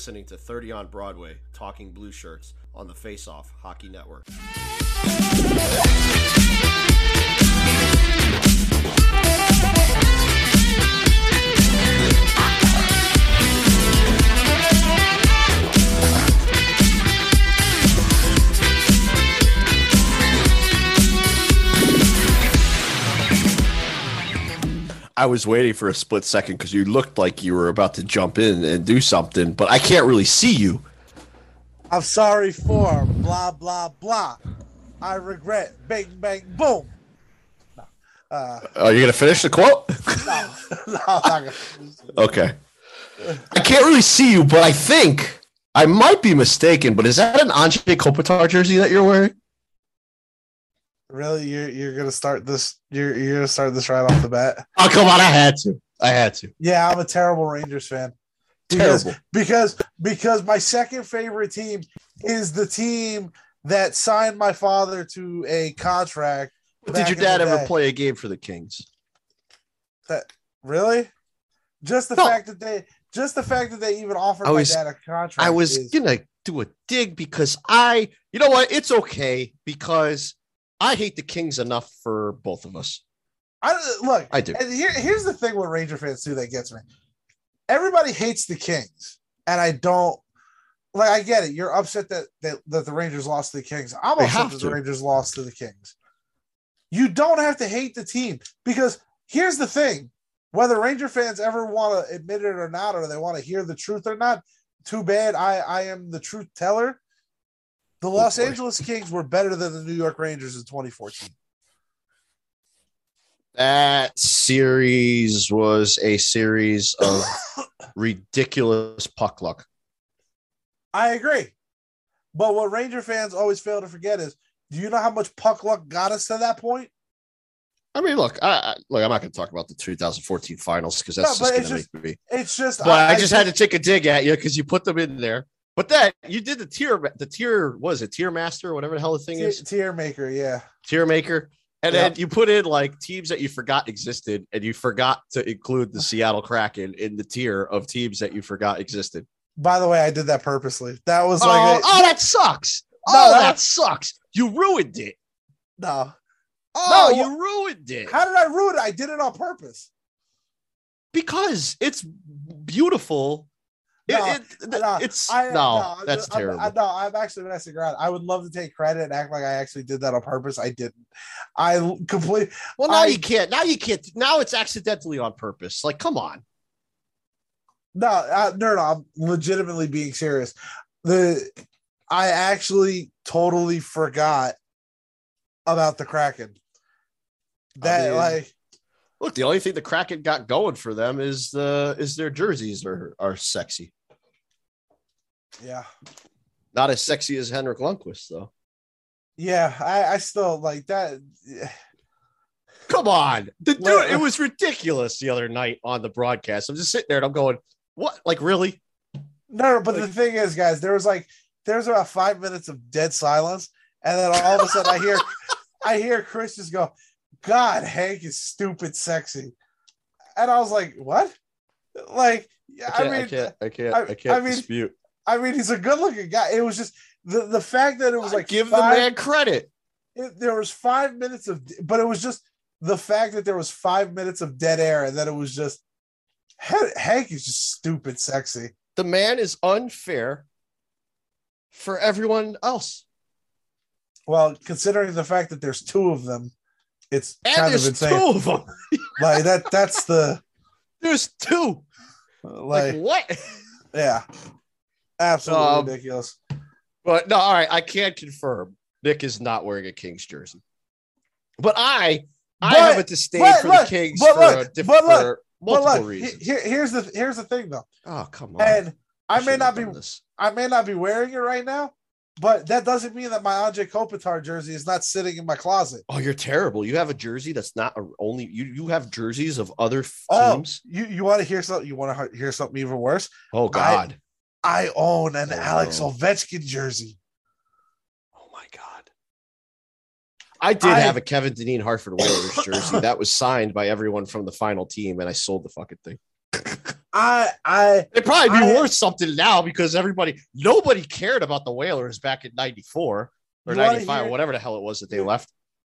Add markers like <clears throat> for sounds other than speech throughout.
listening to 30 on Broadway, Talking Blue Shirts on the Face Off Hockey Network. I was waiting for a split second because you looked like you were about to jump in and do something, but I can't really see you. I'm sorry for blah blah blah. I regret. Bang bang boom. No. Uh, Are you gonna finish the quote? <laughs> no, no, I'm not gonna finish okay. I can't really see you, but I think I might be mistaken. But is that an Andre Kopitar jersey that you're wearing? Really, you're you're gonna start this? You're you're gonna start this right off the bat? Oh come on! I had to. I had to. Yeah, I'm a terrible Rangers fan. Because, Terrible. because because my second favorite team is the team that signed my father to a contract. Did your dad ever play a game for the Kings? That really? Just the No. fact that they just the fact that they even offered I was- my dad a contract. I was is- gonna do a dig because I, you know what? It's okay because I hate the Kings enough for both of us. I look. I do. And here, here's the thing with Ranger fans too that gets me. Everybody hates the Kings, and I don't like. I get it. You're upset that that, that the Rangers lost to the Kings. I'm They upset that to. the Rangers lost to the Kings. You don't have to hate the team because here's the thing: whether Ranger fans ever want to admit it or not, or they want to hear the truth or not, too bad. I I am the truth teller. The Los. Angeles Kings were better than the New York Rangers in 2014. That series was a series of <coughs> ridiculous puck luck. I agree. But what Ranger fans always fail to forget is do you know how much puck luck got us to that point? I mean, look, I, I look. I'm not going to talk about the 2014 finals because that's No, just going to make me. It's just But I, just had to take a dig at you because you put them in there. But that you did the tier, the tier was it tier master, whatever the hell the thing tier, is, tier maker, yeah. tier maker, and Yeah. then you put in like teams that you forgot existed, and you forgot to include the Seattle Kraken in the tier of teams that you forgot existed. By the way, I did that purposely. That was oh, like a- oh, that sucks. No, oh, that- that sucks. You ruined it. no. Oh, No, you ruined it How did I ruin it? I did it on purpose. because it's beautiful. No, it- No, it's I- no, that's I'm- terrible. I, no, I'm actually messing around. I would love to take credit and act like I actually did that on purpose. I didn't. I complete. Well, now I- you can't. Now you can't. Now it's accidentally on purpose. Like, come on. No, uh, no, no. I'm legitimately being serious. The I actually totally forgot about the Kraken. That mean- like Look, the only thing the Kraken got going for them is the is their jerseys are are sexy. Yeah. Not as sexy as Henrik Lundqvist, though. Yeah, I, I still like that. Eh. Come on, the dude. Well- it was ridiculous the other night on the broadcast. I'm just sitting there and I'm going, "What? Like, really?" No, no, but the thing is, guys, there was like there's about five minutes of dead silence, and then all of a sudden I hear <laughs> I hear Chris just go, God, Hank is stupid sexy. And I was like, What? Like, yeah, I, I can't. I, mean, can't. I can't. I- I, can't I mean, dispute. I mean, he's a good looking guy. It was just the, the fact that it was like give five, the man credit. it, there was five minutes of, but it was just the fact that there was five minutes of dead air, and then it was just Han- Hank is just stupid sexy. The man is unfair for everyone else. Well, considering the fact that there's two of them, it's And kind of insane. two of them. <laughs> Like that. That's the <laughs> There's two. Like, like, what? yeah, absolutely Um, ridiculous. But no, all right, I can't confirm Nick is not wearing a Kings jersey. But I, I But- have a disdain but for look, the Kings but for, look, a diff- but look, for But multiple look, reasons. here, here's the here's the thing though, oh come on! and I may shouldn't be this. I may not be wearing it right now, but that doesn't mean that my Andre Kopitar jersey is not sitting in my closet. Oh, you're terrible. You have a jersey that's not a, only you. You have jerseys of other Oh, teams. you you want to hear something? You want to hear something even worse? Oh God! I own an Oh, Alex no. Ovechkin jersey. oh my God! I did I- have a Kevin Dineen Hartford Whalers jersey that was signed by everyone from the final team, and I sold the fucking thing. I I It'd probably be I- worth something now because everybody, nobody cared about the Whalers back in '94 or '95, hear- whatever the hell it was that they left.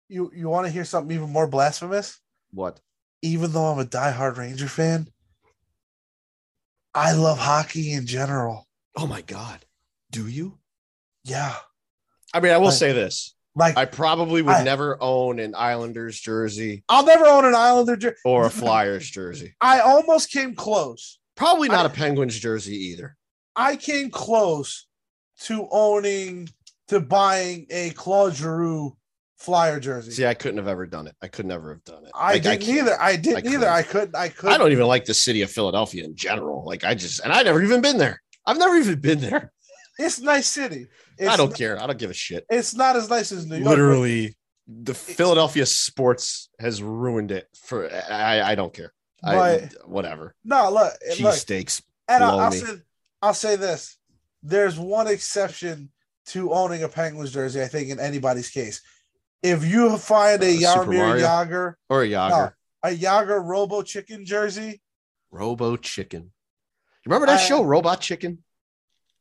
you you want to hear something even more blasphemous? What? Even though I'm a diehard Ranger fan, I love hockey in general. Oh my god, do you? Yeah, I mean, I will Like- say this: like I probably would I- never own an Islanders jersey I'll never own an Islander jersey. or a Flyers jersey. I almost came close. Probably not I- a Penguins jersey either. I came close to owning to buying a Claude Giroux Flyer jersey. See, I couldn't have ever done it. I could never have done it. I Like, didn't can't- either. I didn't I either. couldn't. I couldn't. I couldn't. I don't even like the city of Philadelphia in general. Like I just, and I never even been there. I've never even been there. It's a nice city. It's I don't not- care. I don't give a shit. It's not as nice as New York. Literally, the Philadelphia sports has ruined it. For I, I don't care. I, whatever. No, look, look, Cheesesteaks. and I'll, I'll me. say, I'll say this: there's one exception to owning a Penguins jersey. I think in anybody's case, if you find a Jaromir Jagr, or a Jagr. a Jagr Robo Chicken jersey, Robo Chicken. You remember that I- show, Robot Chicken?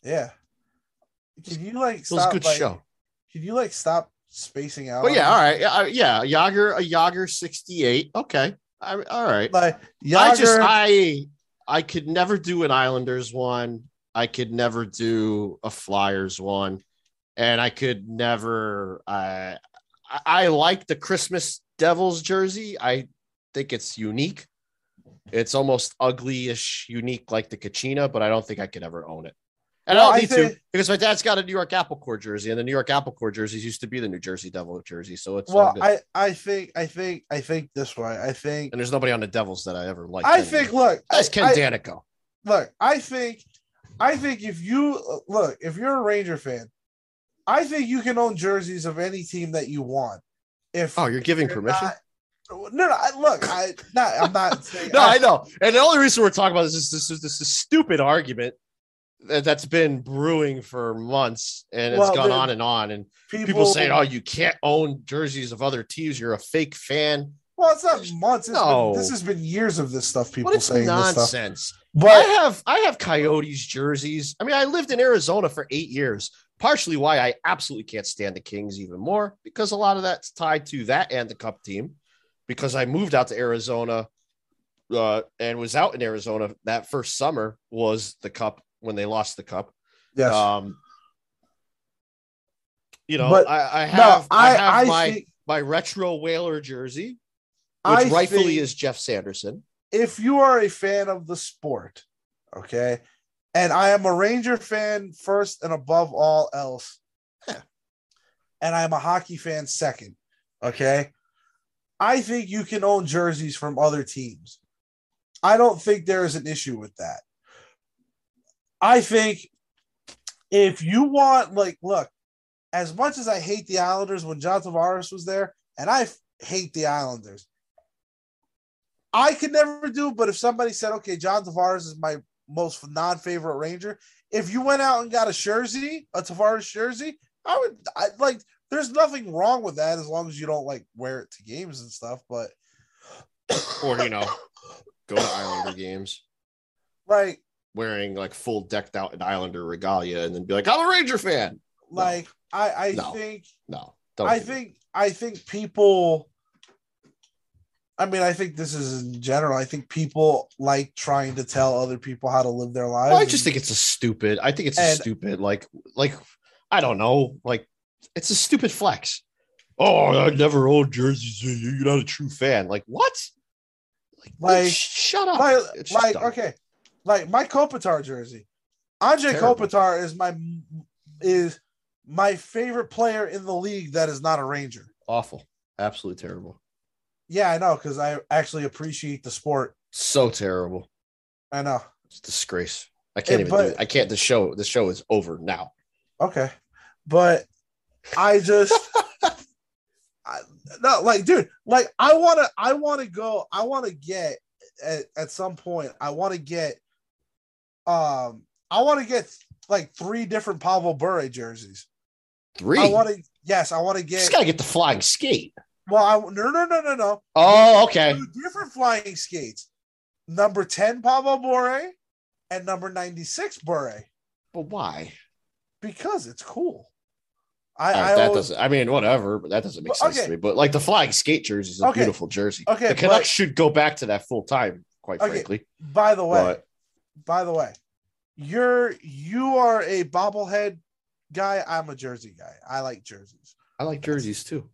yeah. Can you like It was a good like, show. Can you like stop spacing out? Oh, but yeah, all right. Yeah, I- yeah, a Jagr, a Jagr 68. Okay. I, all right. Like Jagr, I just I I could never do an Islanders one. I could never do a Flyers one, and I could never. I I, I like the Christmas Devils jersey. I think it's unique. It's almost ugly-ish, unique like the Kachina, but I don't think I could ever own it. And Well, I I don't need to think- because my dad's got a New York Apple Core jersey, and the New York Apple Core jerseys used to be the New Jersey Devil jersey, so it's well. I I think I think I think this way. I think and there's nobody on the Devils that I ever liked. I anyway. think. Look, that's Ken I, Daneyko. look, I think, I think if you look, if you're a Ranger fan, I think you can own jerseys of any team that you want. If Oh, you're giving you're permission? not- no, no. I, look, I not. I'm not <laughs> saying. No, I, I know. And the only reason we're talking about this is this is this is stupid argument that, that's been brewing for months and it's Well, gone on and on. And people, people saying, Oh, you can't own jerseys of other teams, you're a fake fan. Well, it's not months. It's No. been, this has been years of this stuff. People it's saying this stuff, nonsense. I have I have coyotes jerseys. I mean, I lived in Arizona for eight years. Partially why I absolutely can't stand the Kings even more, because a lot of that's tied to that and the cup team. Because I moved out to Arizona uh, and was out in Arizona that first summer was the cup when they lost the cup. yes, Um, you know, But, I, I no, have I, I have I my think my retro whaler jersey, which rightfully is Geoff Sanderson. if you are a fan of the sport, okay, and I am a Ranger fan first and above all else, Yeah. and I'm a hockey fan second, okay, I think you can own jerseys from other teams. I don't think there is an issue with that. I think if you want, like, look, as much as I hate the Islanders when John Tavares was there, and I hate the Islanders, I could never do. But if somebody said, "Okay, John Tavares is my most non-favorite Ranger," if you went out and got a jersey, a Tavares jersey, I would. I like. There's nothing wrong with that as long as you don't like wear it to games and stuff. But <coughs> Or, you know, go to Islander games like, wearing like full decked out in Islander regalia and then be like, I'm a Ranger fan. like I, I No. think No, don't I think I think people I mean, I think this is in general. I think people like trying to tell other people how to live their lives. Well, I just and- think it's a stupid. I think it's a stupid, like, like I don't know, like it's a stupid flex. Oh, I never owned jerseys. You're not a true fan. Like what? Like, Like- sh- shut up. like, like okay, like my Kopitar jersey. Andre Terrible. Kopitar is my is my favorite player in the league that is not a Ranger. awful, absolutely terrible, Yeah, I know because I actually appreciate the sport. so terrible. I know. It's a disgrace. I can't Yeah, even. but- do it. I can't. The show. The show is over now. Okay, but I just <laughs> I, no like dude like I want to I want to go I want to get at, at some point I want to get um I want to get like three different Pavel Bure jerseys. Three. I want to yes I want to Just get gotta get the flying skate. Well I no no no no no Oh, okay. two different flying skates. number 10 Pavel Bure and number 96 Bure But why? because it's cool. I, Uh, I that always- doesn't. I mean, whatever. But that doesn't make sense okay. to me. But like the flying skate jersey is a Okay. beautiful jersey. Okay, the Canucks but- should go back to that full time. Quite Okay. frankly, by the way, but by the way, you're you are a bobblehead guy. I'm a jersey guy. I like jerseys. I like jerseys too.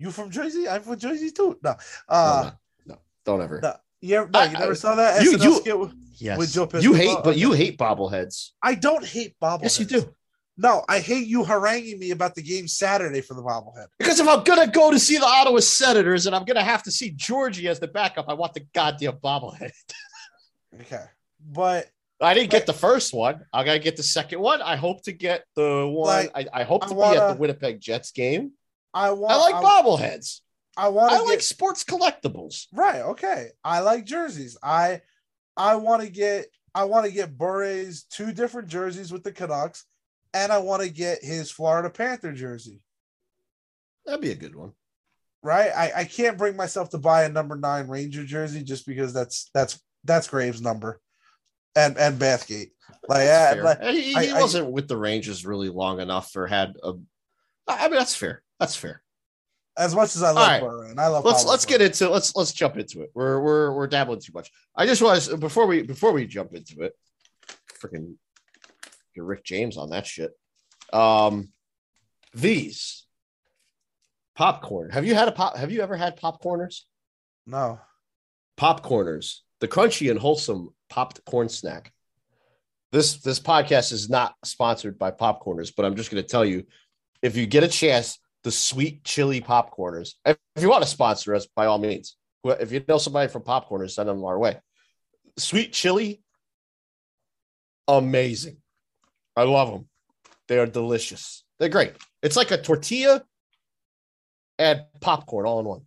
You from Jersey? I'm from Jersey too. No, No, uh, no, no, don't ever. no. You, ever, no, I- never I- saw that you- SNL you- skit with- Yes, with Joe you hate, but you hate bobbleheads. I don't hate bobbleheads. Yes, you do. No, I hate you haranguing me about the game Saturday for the bobblehead. Because if I'm gonna go to see the Ottawa Senators and I'm gonna have to see Georgie as the backup, I want the goddamn bobblehead. <laughs> Okay, but I didn't get the first one. I gotta get the second one. I hope to get the one. Like, I, I hope I to be at the Winnipeg Jets game. I want. I like I, bobbleheads. I want I to like sports collectibles. right. Okay, I like jerseys. I I want to get I want to get Bure's two different jerseys with the Canucks, and I want to get his Florida Panther jersey. That'd be a good one. Right. I I can't bring myself to buy a number nine Ranger jersey just because that's that's that's Graves' number, and and Bathgate. Like, uh, like he he I- wasn't with the Rangers really long enough or had a. I mean, that's fair. That's fair. as much as I love right. And I love. let's let's Bure. get into let's let's jump into it. We're we're we're dabbling too much. I just was before we before we jump into it, freaking get Rick James on that shit. Um, these popcorn. Have you had a pop? Have you ever had popcorners? no. Popcorners, the crunchy and wholesome popped corn snack. This this podcast is not sponsored by popcorners, but I'm just going to tell you, if you get a chance, the sweet chili popcorners. If if you want to sponsor us, by all means. If you know somebody from popcorners, send them our way. Sweet chili, amazing. I love them. They are delicious. They're great. It's like a tortilla and popcorn all in one.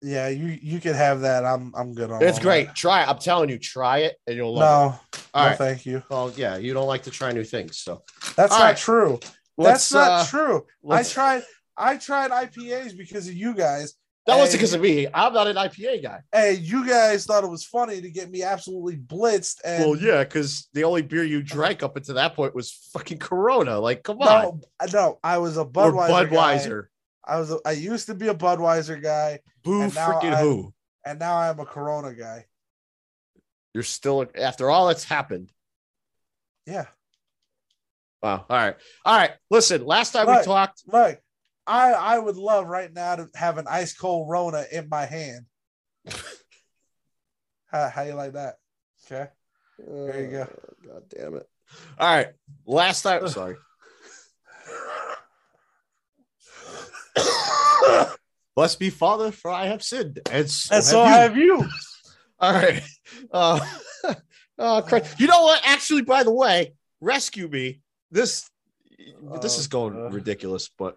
Yeah, you you can have that. I'm I'm good on. It. It's great. Try it. I'm telling you, try it and you'll that. love it. No, All no, right. thank you. Well, yeah, you don't like to try new things, so That's All not right. true. That's not uh, true. I tried I tried IPAs because of you guys. That wasn't because of me. I'm not an IPA guy. Hey, you guys thought it was funny to get me absolutely blitzed. And Well, yeah, because the only beer you drank up until that point was fucking Corona. Like, come on, no, no, I was a or Budweiser. guy. Budweiser. I was. A, I used to be a Budweiser guy, Boo, freaking I- who? and now I'm a Corona guy. You're still after all that's happened. Yeah, Wow. All right. All right. Listen, last time we talked, look, I I would love right now to have an ice cold Rona in my hand. <laughs> how, how you like that? Okay. There you go. Uh, God damn it. All right. Last time, <laughs> sorry. <coughs> Bless me, Father, for I have sinned. And so And have so you. have you. <laughs> All right. Uh, oh, Christ. You know what? Actually, by the way, rescue me. This this is going God. ridiculous, but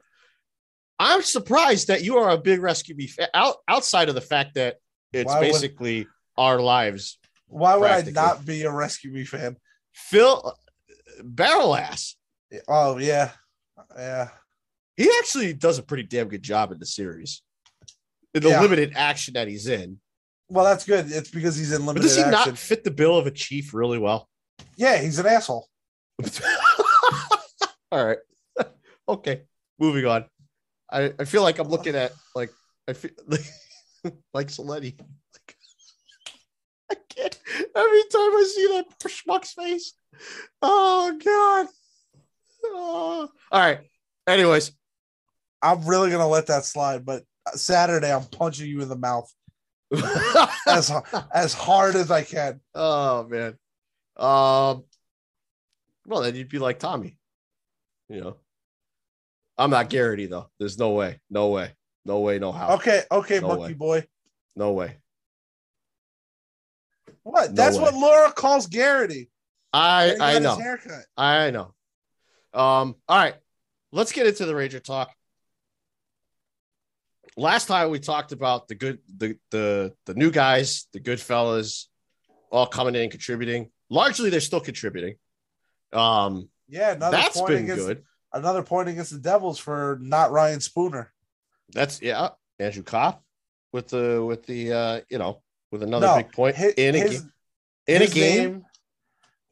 I'm surprised that you are a big rescue me fan. Out, outside of the fact that it's Why would- basically our lives. Why would I not be a Rescue Me fan? Phil barrel ass. Oh yeah, yeah. He actually does a pretty damn good job in the series. In the Yeah. limited action that he's in. Well, that's good. It's because he's in But limited does he action. not fit the bill of a chief really well? Yeah, he's an asshole. <laughs> All right. <laughs> okay. Moving on. I, I feel like I'm looking at like I feel like <laughs> like Silletti. Like, <laughs> I can't every time I see that schmuck's face. Oh god. Oh. All right. Anyways. I'm really gonna let that slide, but Saturday I'm punching you in the mouth as as hard as I can. oh man. Um well then you'd be like Tommy. You know. I'm not Garrity though. There's no way. No way. No way, no how. Okay, okay, No monkey way. boy. No way. What? No That's way. what Laura calls Garrity. I I know. I know. Um, all right. Let's get into the Ranger talk. Last time we talked about the good the the the new guys, the good fellas, all coming in and contributing. Largely they're still contributing. Um Yeah, another that's point been against good. another point against the Devils for not Ryan Spooner. That's yeah, Andrew Copp with the with the uh, you know, with another No, big point his, in a his, game. In a game name-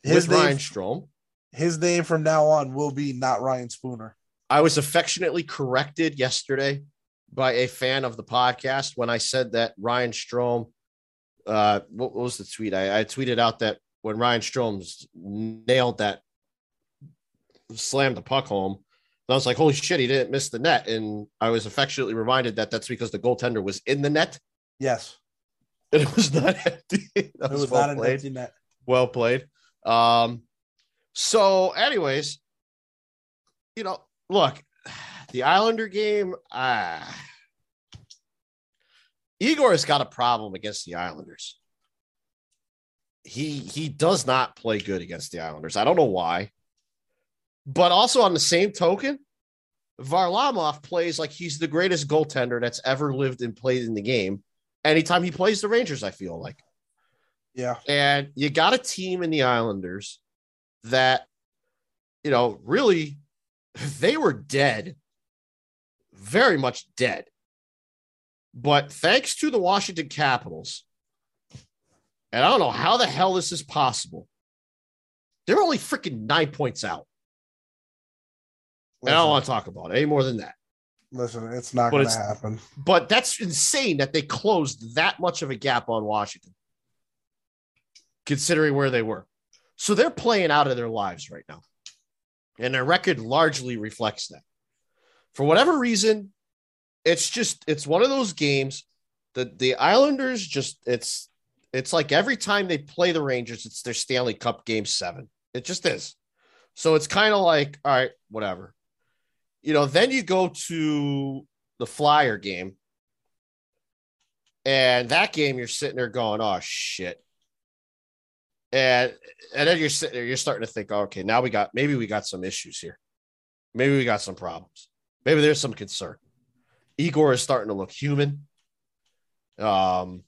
his with name, Ryan Strome. his name from now on will be not Ryan Spooner. I was affectionately corrected yesterday by a fan of the podcast when I said that Ryan Strome. Uh, what, was the tweet? I, I tweeted out that when Ryan Strome nailed that, slammed the puck home. And I was like, "Holy shit, he didn't miss the net!" And I was affectionately reminded that that's because the goaltender was in the net Yes, <laughs> and it was not empty. <laughs> it was, was well not an played. empty net. Well played. Um, so, anyways, you know, look, <sighs> the Islander game, uh, Igor has got a problem against the Islanders. He he does not play good against the Islanders. I don't know why. But also on the same token, Varlamov plays like he's the greatest goaltender that's ever lived and played in the game. Anytime he plays the Rangers, I feel like. Yeah, And you got a team in the Islanders that, you know, really, <laughs> they were dead, very much dead. But thanks to the Washington Capitals, and I don't know how the hell this is possible, they're only freaking nine points out. And I don't want to talk about it any more than that. listen, it's not going to happen. But that's insane that they closed that much of a gap on Washington, considering where they were. So they're playing out of their lives right now. And their record largely reflects that. For whatever reason, it's just it's one of those games that the Islanders just it's it's like every time they play the Rangers, it's their Stanley Cup game seven. It just is. So it's kind of like, all right, whatever. You know, then you go to the Flyer game. And that game, you're sitting there going, oh shit. And and then you're sitting there, you're starting to think, okay, now we got maybe we got some issues here. Maybe we got some problems. Maybe there's some concern. Igor is starting to look human. Um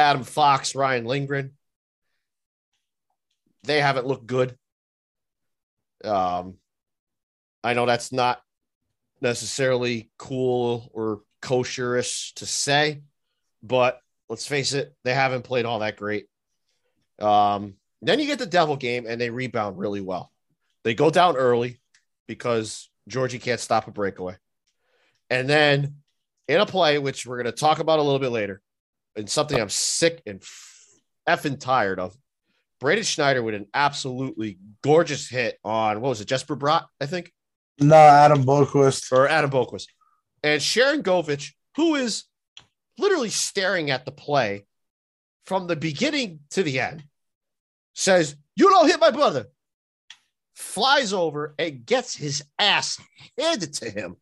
Adam Fox, Ryan Lindgren. They haven't looked good. Um, I know that's not necessarily cool or kosherish to say, but let's face it, they haven't played all that great. Um, then you get the Devil game and they rebound really well. They go down early because Georgie can't stop a breakaway. And then in a play, which we're going to talk about a little bit later, and something I'm sick and effing tired of, Braden Schneider with an absolutely gorgeous hit on what was it, Jesper Bratt, I think, No, Adam Boqvist. or Adam Boqvist, and Sharangovich, who is literally staring at the play from the beginning to the end, says, "You don't hit my brother." Flies over and gets his ass handed to him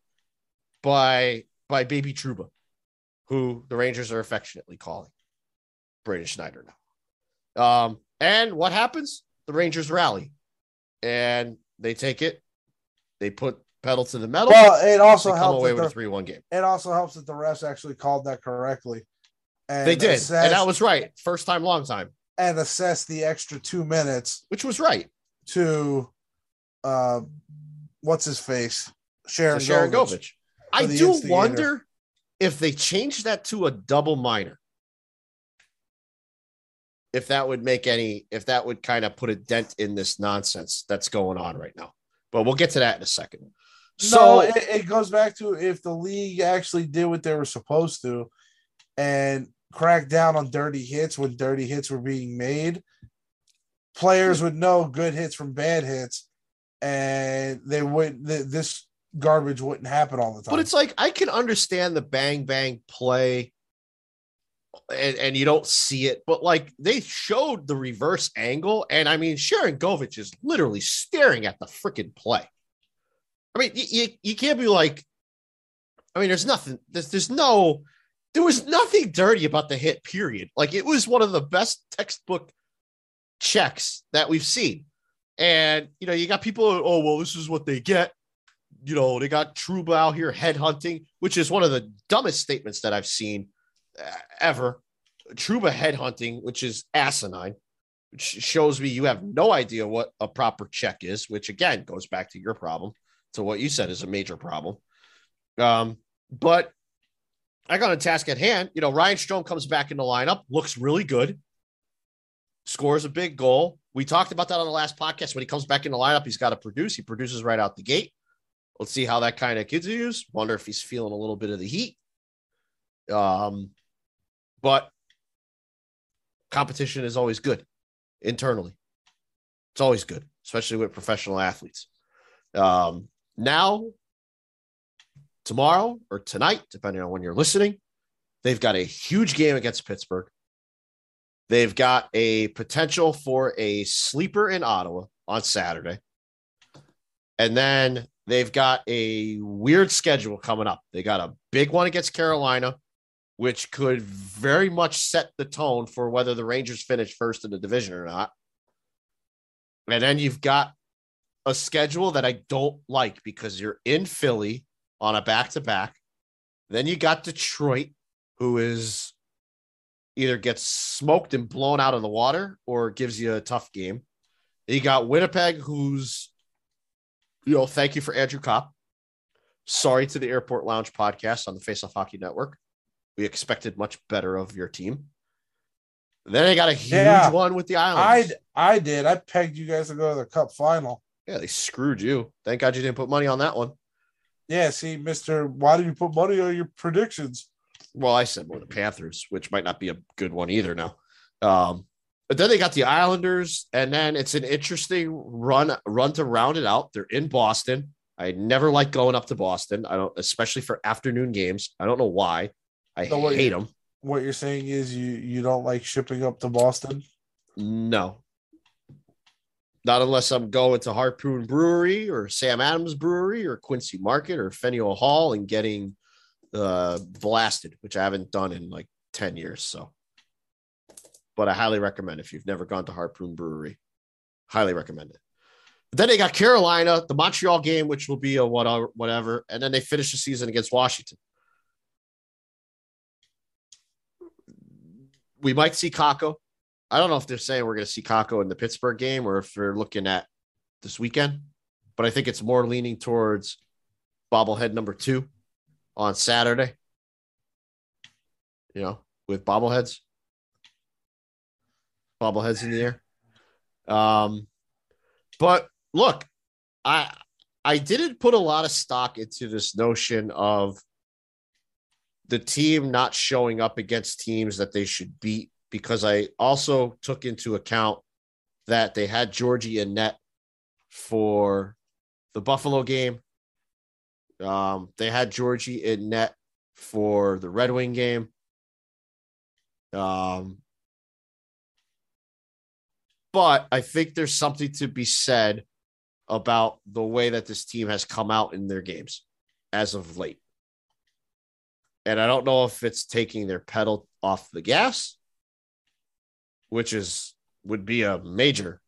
by by Baby Trouba, who the Rangers are affectionately calling Braden Schneider now. Um, and what happens? The Rangers rally and they take it. They put pedal to the metal. Well, it also they come helps. away with a the, three-one game. it also helps that the refs actually called that correctly. And They did, assessed, and that was right. First time, long time, and assess the extra two minutes which was right. to uh, what's his face, Sharon, Sharangovich. Govich. I do instigator. wonder if they changed that to a double minor. If that would make any, if that would kind of put a dent in this nonsense that's going on right now. But we'll get to that in a second. So no, it, it goes back to if the league actually did what they were supposed to and cracked down on dirty hits when dirty hits were being made, players would know good hits from bad hits, and they would th- this garbage wouldn't happen all the time. But it's like I can understand the bang bang play, and, and you don't see it, but like they showed the reverse angle, and I mean Sharangovich is literally staring at the freaking play. I mean, you, you, can't be like, I mean, there's nothing, there's there's no, there was nothing dirty about the hit. Period. Like it was one of the best textbook checks that we've seen, and you know you got people, oh well, this is what they get you know, they got Trouba out here headhunting, which is one of the dumbest statements that I've seen ever. Trouba headhunting, which is asinine, which shows me you have no idea what a proper check is, which again goes back to your problem, to what you said is a major problem. Um, but I got a task at hand. You know, Ryan Strome comes back in the lineup, looks really good, scores a big goal. We talked about that on the last podcast. When he comes back in the lineup, he's got to produce. He produces right out the gate. Let's see how that kind of kid's continues. Wonder if he's feeling a little bit of the heat. Um, but competition is always good internally. It's always good, especially with professional athletes. Um, now, tomorrow or tonight, depending on when you're listening, they've got a huge game against Pittsburgh. They've got a potential for a sleeper in Ottawa on Saturday. And then they've got a weird schedule coming up. They got a big one against Carolina, which could very much set the tone for whether the Rangers finish first in the division or not. And then you've got a schedule that I don't like because you're in Philly on a back to back. Then you got Detroit, who is either gets smoked and blown out of the water or gives you a tough game. You got Winnipeg, who's, you know, thank you for Andrew Copp. Sorry to the Airport Lounge podcast on the Face Off Hockey Network. We expected much better of your team. Then they got a huge Yeah. one with the I Islanders. I did. I pegged you guys to go to the Cup final. yeah, they screwed you. Thank God you didn't put money on that one. Yeah, see, Mister, why did you put money on your predictions? Well, I said more the Panthers, which might not be a good one either now. Um, but then they got the Islanders, and then it's an interesting run run to round it out. They're in Boston. I never like going up to Boston. I don't, especially for afternoon games. I don't know why. I So what hate them. What you're saying is you you don't like shipping up to Boston? No, not unless I'm going to Harpoon Brewery or Sam Adams Brewery or Quincy Market or Faneuil Hall and getting uh, blasted, which I haven't done in like 10 years. So, but I highly recommend if you've never gone to Harpoon Brewery, highly recommend it. But then they got Carolina, the Montreal game, which will be a whatever, whatever, and then they finish the season against Washington. We might see Kakko. I don't know if they're saying we're going to see Kakko in the Pittsburgh game or if they're looking at this weekend, but I think it's more leaning towards bobblehead number two on Saturday. You know, with bobbleheads, bobbleheads in the air. Um, but look, I I didn't put a lot of stock into this notion of the team not showing up against teams that they should beat because I also took into account that they had Georgie and net for the Buffalo game. Um, they had Georgie in net for the Red Wing game. Um, but I think there's something to be said about the way that this team has come out in their games as of late. And I don't know if it's taking their pedal off the gas, which is would be a major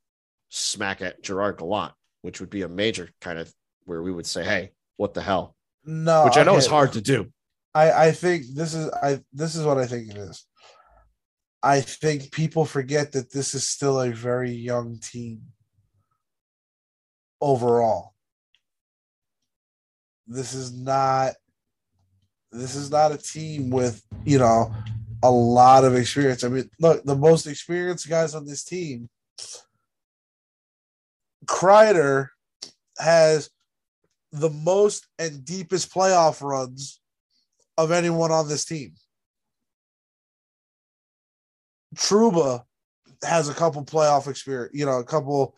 smack at Gerard Gallant, which would be a major kind of where we would say, "Hey, what the hell?" No, Which I know is hard to do. I I think this is I this is what I think it is. I think people forget that this is still a very young team overall. This is not this is not a team with, you know, a lot of experience. I mean, look, the most experienced guys on this team Kreider has the most and deepest playoff runs of anyone on this team. Trouba has a couple playoff experience, you know, a couple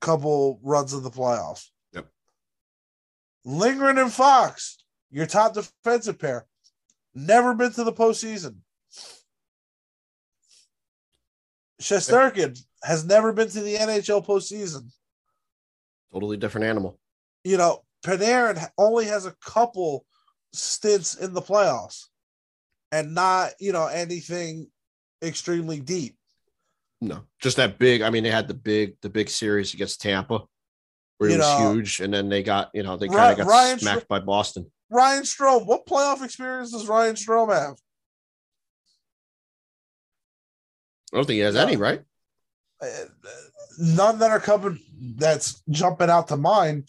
couple runs of the playoffs. Yep. Lindgren and Fox, your top defensive pair, never been to the postseason. Shesterkin has never been to the NHL postseason. Totally different animal. You know, Panarin only has a couple stints in the playoffs and not, you know, anything extremely deep. No, just that big. I mean, they had the big, the big series against Tampa, where You it was know, huge, and then they got, you know, they kind of got Ryan smacked Str- by Boston. Ryan Strome, what playoff experience does Ryan Strome have? I don't think he has any, right? Uh, None that are coming that's jumping out to mind.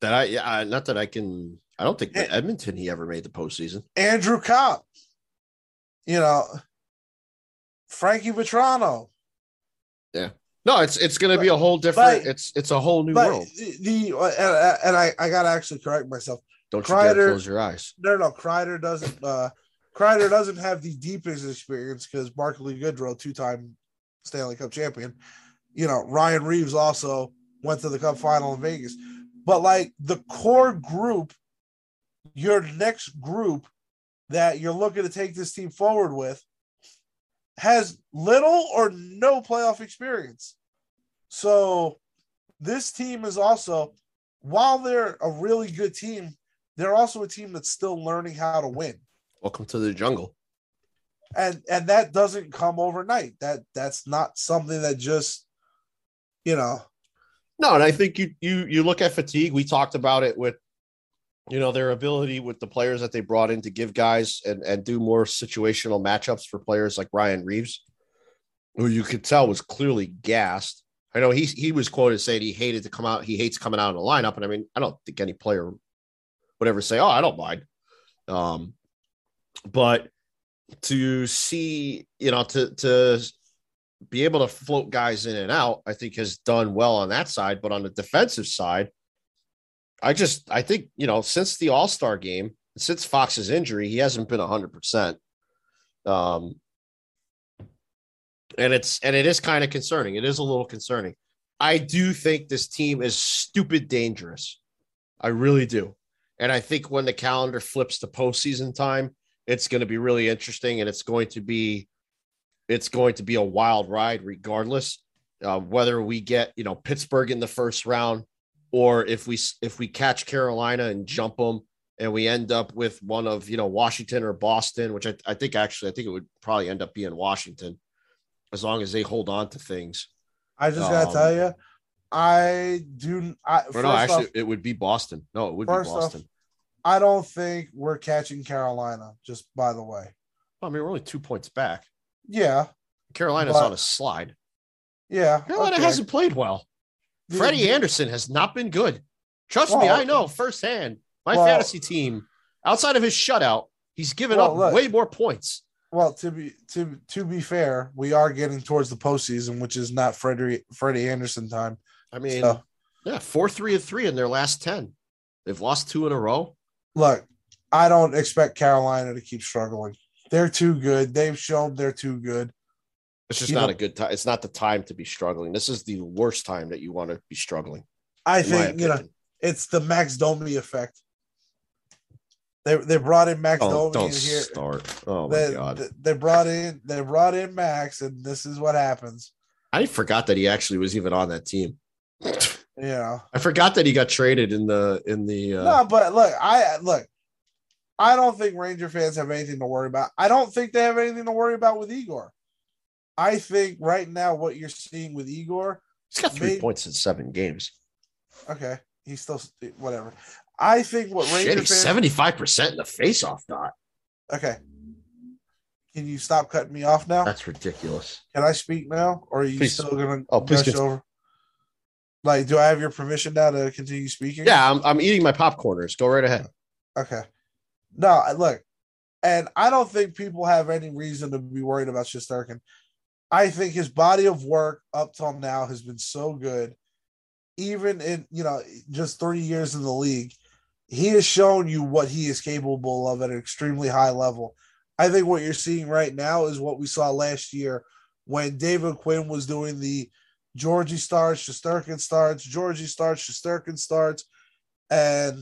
That I, yeah, not that I can I don't think Yeah. Edmonton he ever made the postseason. Andrew Copp, you know, Frankie Vatrano. No, it's it's going to be a whole different. But- it's it's a whole new world. the, the and, and I, I gotta actually correct myself. Don't you dare Kreider- close your eyes. No, no, Kreider doesn't. Uh, Kreider doesn't have the deepest experience because Barclay Goodrow, two-time Stanley Cup champion. You know, Ryan Reaves also went to the Cup final in Vegas. But like the core group, your next group that you're looking to take this team forward with has little or no playoff experience. So this team is also, while they're a really good team, they're also a team that's still learning how to win. Welcome to the jungle. And and that doesn't come overnight. That that's not something that just you know No, and I think you you you look at fatigue. We talked about it with you know their ability with the players that they brought in to give guys and and do more situational matchups for players like Ryan Reaves, who you could tell was clearly gassed. I know he he was quoted saying he hated to come out. He hates coming out in the lineup, and I mean I don't think any player would ever say, "Oh, I don't mind." Um, but to see you know to to be able to float guys in and out, I think has done well on that side. But on the defensive side, I just I think you know since the All Star game, since Fox's injury, he hasn't been hundred percent. Um, and it's and it is kind of concerning. It is a little concerning. I do think this team is stupid dangerous. I really do. And I think when the calendar flips to postseason time, it's going to be really interesting, and it's going to be it's going to be a wild ride regardless uh, whether we get you know pittsburgh in the first round or if we if we catch carolina and jump them and we end up with one of you know washington or boston which i, I think actually i think it would probably end up being washington as long as they hold on to things I just gotta Um, tell you, I do. I, or no actually off, it would be boston no it would be First off- boston I don't think we're catching Carolina. Just by the way, i mean we're only two points back yeah, carolina's But- on a slide yeah. carolina okay. hasn't played well freddie andersen has not been good trust me i know firsthand my well- fantasy team outside of his shutout he's given Well, up look. way more points Well, to be to to be fair, we are getting towards the postseason, which is not Freddie Freddie Andersen time. I mean, So- yeah, four, three, and three in their last 10. They've lost two in a row. Look, I don't expect Carolina to keep struggling. They're too good. They've shown they're too good. It's just You not know- a good time. It's not the time to be struggling. This is the worst time that you want to be struggling. I think you know it's the Max Domi effect. They they brought in Max Oh, Domi don't here. start. Oh my they, god. they brought in they brought in Max, and this is what happens. I forgot that he actually was even on that team. yeah. I forgot that he got traded in the in the uh No, but look, I look. I don't think Ranger fans have anything to worry about. I don't think they have anything to worry about with Igor. I think right now what you're seeing with Igor, he's got three maybe- points in seven games. okay, he's still whatever. I think what Ranger Shit, he's 75% in the face-off dot. okay. Can you stop cutting me off now? That's ridiculous. Can I speak now, or are you Please. still gonna Oh, please over? Like, do I have your permission now to continue speaking? Yeah, I'm, I'm eating my popcorners. Go right ahead. Okay. No, look, and I don't think people have any reason to be worried about Shesterkin. I think his body of work up till now has been so good. Even in, you know, just three years in the league, he has shown you what he is capable of at an extremely high level. I think what you're seeing right now is what we saw last year when David Quinn was doing the Georgie starts, Shesterkin starts, Georgie starts, Shesterkin starts, and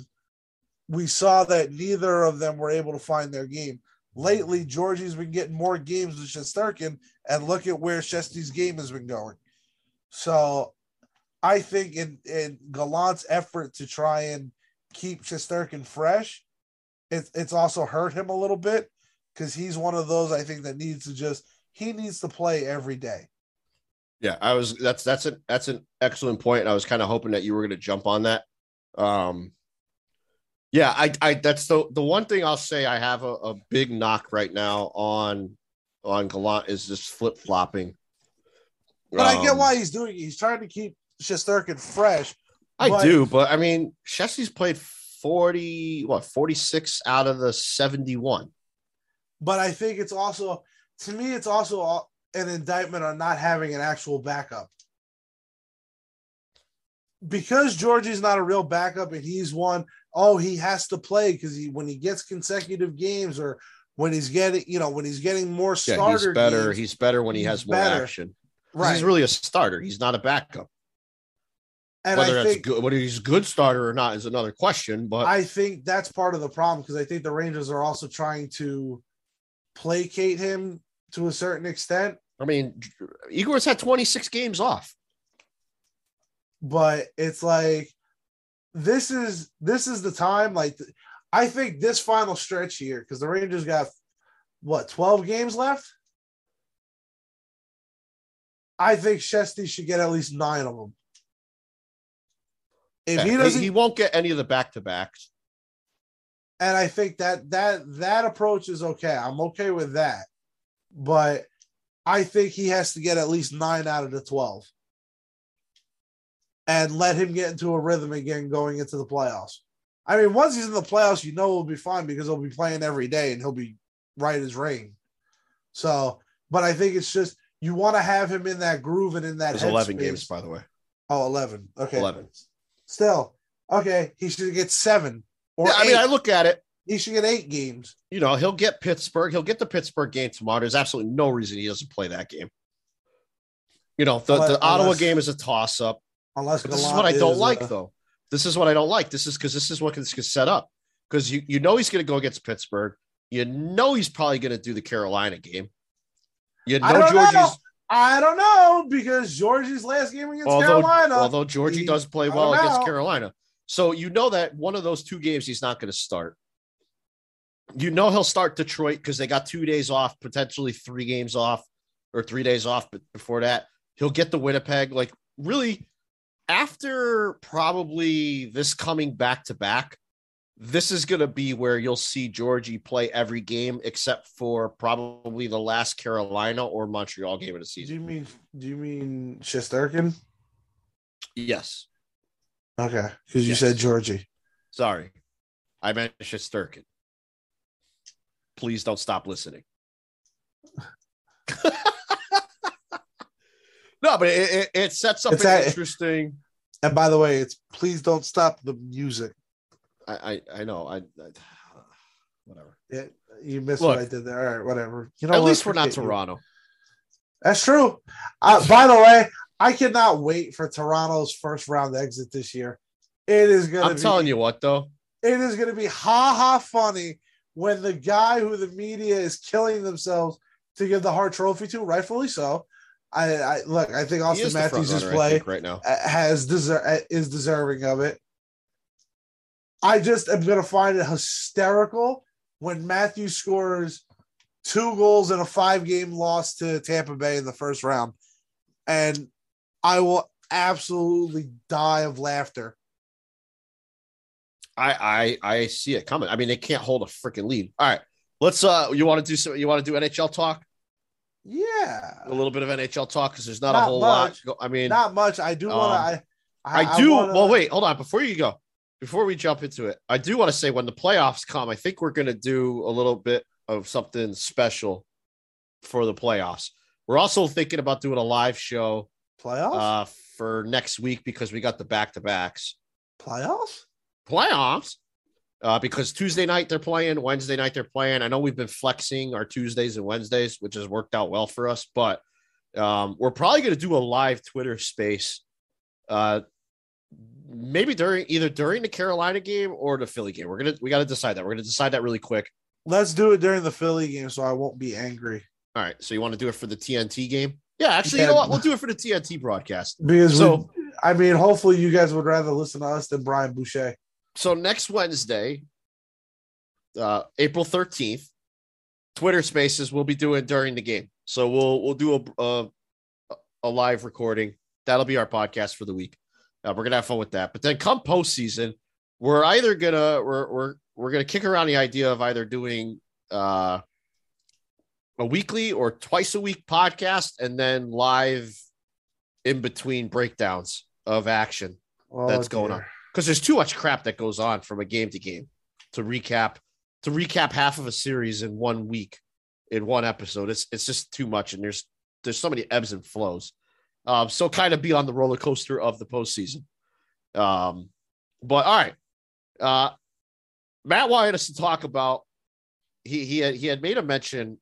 we saw that neither of them were able to find their game. Lately, Georgie's been getting more games with Shesterkin, and look at where Shesty's game has been going. So I think in, in Gallant's effort to try and keep Shesterkin fresh, it, it's also hurt him a little bit because he's one of those I think that needs to just he needs to play every day. Yeah, I was that's that's an that's an excellent point. I was kind of hoping that you were gonna jump on that. Um yeah, I I that's the the one thing I'll say I have a, a big knock right now on on Gallant is this flip flopping. But I get um, why he's doing it. He's trying to keep Shesterkin fresh. I but- do, but I mean Shesty's played 40, what, 46 out of the 71. But I think it's also, to me, it's also an indictment on not having an actual backup. Because Georgie's not a real backup and he's one, oh, he has to play because he when he gets consecutive games or when he's getting, you know, when he's getting more Yeah, starter he's better. games, He's better when he has more better. action. right? He's really a starter. He's not a backup. and whether I that's think good, whether he's a good starter or not is another question. But I think that's part of the problem because I think the Rangers are also trying to placate him to a certain extent. I mean, Igor's had 26 games off. but it's like this is this is the time like i think this final stretch here because the rangers got what 12 games left? I think Shesty should get at least nine of them if he doesn't he won't get any of the back to backs. and i think that that that approach is okay. I'm okay with that. But i think he has to get at least nine out of the 12 and let him get into a rhythm again going into the playoffs i mean once he's in the playoffs you know he'll be fine because he'll be playing every day and he'll be right as rain so but i think it's just you want to have him in that groove and in that There's 11 headspace. games, by the way. oh 11 okay 11. still okay he should get seven or Yeah, I mean. I look at it. he should get eight games You know, he'll get Pittsburgh. He'll get the Pittsburgh game tomorrow. There's absolutely no reason he doesn't play that game. You know, the, Unless- the Ottawa unless- game is a toss up. Unless this is what I don't is, like, uh, though. This is what I don't like. This is because this is what this is set up. Because you you know he's going to go against Pittsburgh. You know he's probably going to do the Carolina game. You know I don't Georgie's. know. I don't know because Georgie's last game against Although, Carolina. although Georgie he- does play well against know. Carolina, so you know that one of those two games he's not going to start. You know he'll start Detroit because they got two days off, potentially three games off or three days off. But before that, he'll get the Winnipeg. Like really, after probably this coming back to back, this is going to be where you'll see Georgie play every game except for probably the last Carolina or Montreal game of the season. do you mean do you mean Shesterkin? Yes. Okay, because you Yes. said Georgie. Sorry. I meant Sturkin. Please don't stop listening. No, but it, it, it sets up It's an a- interesting. And by the way, it's please don't stop the music. I, I, I know. I, I whatever. Yeah, you missed Look. what I did there. All right, whatever. You know, At least we're not Forget you. Toronto. That's true. Uh, <laughs> by the way, I cannot wait for Toronto's first round exit this year. It is gonna. I'm be, telling you what, though. it is going to be ha ha funny when the guy who the media is killing themselves to give the Hart Trophy to, rightfully so. I, I look. I think Auston Matthews' play think, right now. has deser- uh, is deserving of it. I just am going to find it hysterical when Matthews scores two goals in a five game loss to Tampa Bay in the first round, and I will absolutely die of laughter. I, I, I see it coming. I mean, they can't hold a freaking lead. All right, let's. Uh, you want to do some? You want to do NHL talk? Yeah, A little bit of NHL talk because there's not, a whole much. lot. I mean, not much. I do want Um, to. I, I, do. wanna- well, wait, hold on. Before you go, before we jump into it, I do want to say when the playoffs come, I think we're going to do a little bit of something special for the playoffs. We're also thinking about doing a live show playoffs. uh, for next week because we got the back to backs playoffs. playoffs. Uh, because Tuesday night they're playing, Wednesday night they're playing. I know we've been flexing our Tuesdays and Wednesdays, which has worked out well for us, but um, we're probably going to do a live Twitter space uh, maybe during either during the Carolina game or the Philly game. We're gonna we got to decide that. We're gonna decide that really quick. Let's do it during the Philly game, so I won't be angry. All right. So you want to do it for the TNT game? Yeah, actually, you know what? We'll do it for the TNT broadcast. Because So- we, I mean, hopefully you guys would rather listen to us than Brian Boucher. So next Wednesday, uh, April thirteenth, Twitter Spaces we'll be doing during the game. So we'll we'll do a a, a live recording. That'll be our podcast for the week. Uh, we're gonna have fun with that. But then come postseason, we're either gonna we're we're we're gonna kick around the idea of either doing uh a weekly or twice a week podcast and then live in between breakdowns of action Oh, that's going on. Because there's too much crap that goes on from a game to game to recap to recap half of a series in one week in one episode. It's it's just too much, and there's there's so many ebbs and flows. Um, so kind of be on the roller coaster of the postseason. Um, but all right, uh, Matt wanted us to talk about. He he had, he had made a mention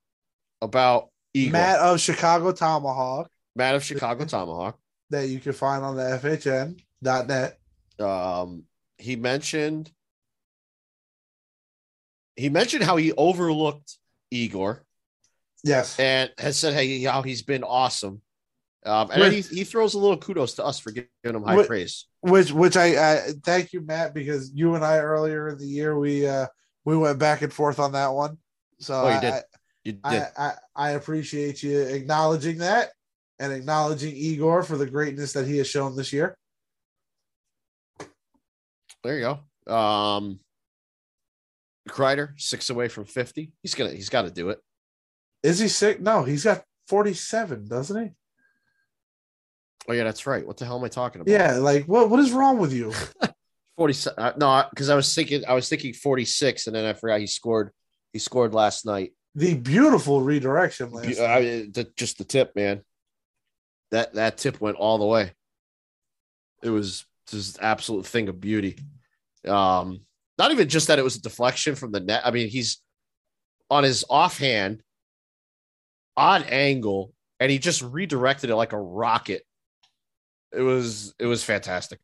about Matt Matt, of Chicago Tomahawk Matt of Chicago Tomahawk. that you can find on the FHN.net. Um, he mentioned he mentioned how he overlooked Igor Yes. and has said hey how he's been awesome. Um, and then he, he throws a little kudos to us for giving him high With- praise. which which I uh, thank you, Matt, because you and I earlier in the year we uh we went back and forth on that one. So Oh, you did. I, You did. I, I I appreciate you acknowledging that and acknowledging Igor for the greatness that he has shown this year. There you go. Um, Kreider six away from fifty. He's gonna. He's got to do it. Is he sick? No, he's got 47, doesn't he? Oh yeah, that's right. What the hell am I talking about? Yeah, like what what is wrong with you? <laughs> Forty-seven. Uh, no, because I was thinking. I was thinking forty six, and then I forgot he scored. He scored last night. The beautiful redirection last Be- I, the, just the tip, man. That that tip went all the way. It was just absolute thing of beauty. Um, not even just that it was a deflection from the net. I mean, he's on his offhand, odd angle, and he just redirected it like a rocket. It was it was fantastic.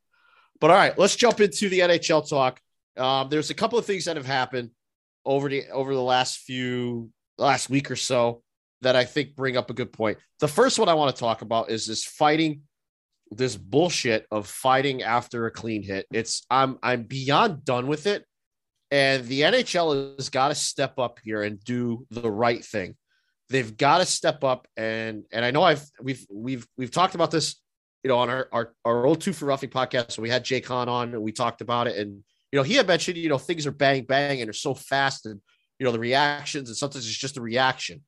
But all right, let's jump into the NHL talk. Um, there's a couple of things that have happened over the over the last few last week or so that I think bring up a good point. The first one I want to talk about is this fighting, this bullshit of fighting after a clean hit. It's I'm I'm beyond done with it. And the NHL has got to step up here and do the right thing. They've got to step up and and I know I've we've we've we've talked about this, you know, on our our, our old two for roughing podcast. So we had Jay Khan on and we talked about it. And you know, he had mentioned, you know, things are bang bang and they're so fast and you know the reactions and sometimes it's just a reaction.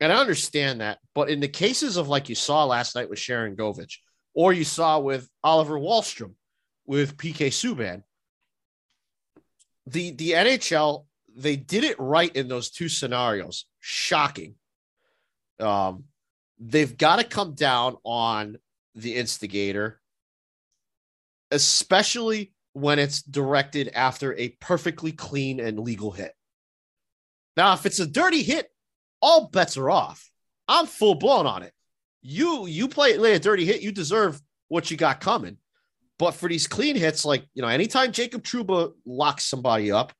And I understand that, but in the cases of like you saw last night with Sharangovich, or you saw with Oliver Wahlstrom, with PK Subban, the the NHL they did it right in those two scenarios. Shocking. Um, they've got to come down on the instigator, especially when it's directed after a perfectly clean and legal hit. Now, if it's a dirty hit, all bets are off. I'm full blown on it. You you play lay a dirty hit, you deserve what you got coming. But for these clean hits, like you know, anytime Jacob Trouba locks somebody up,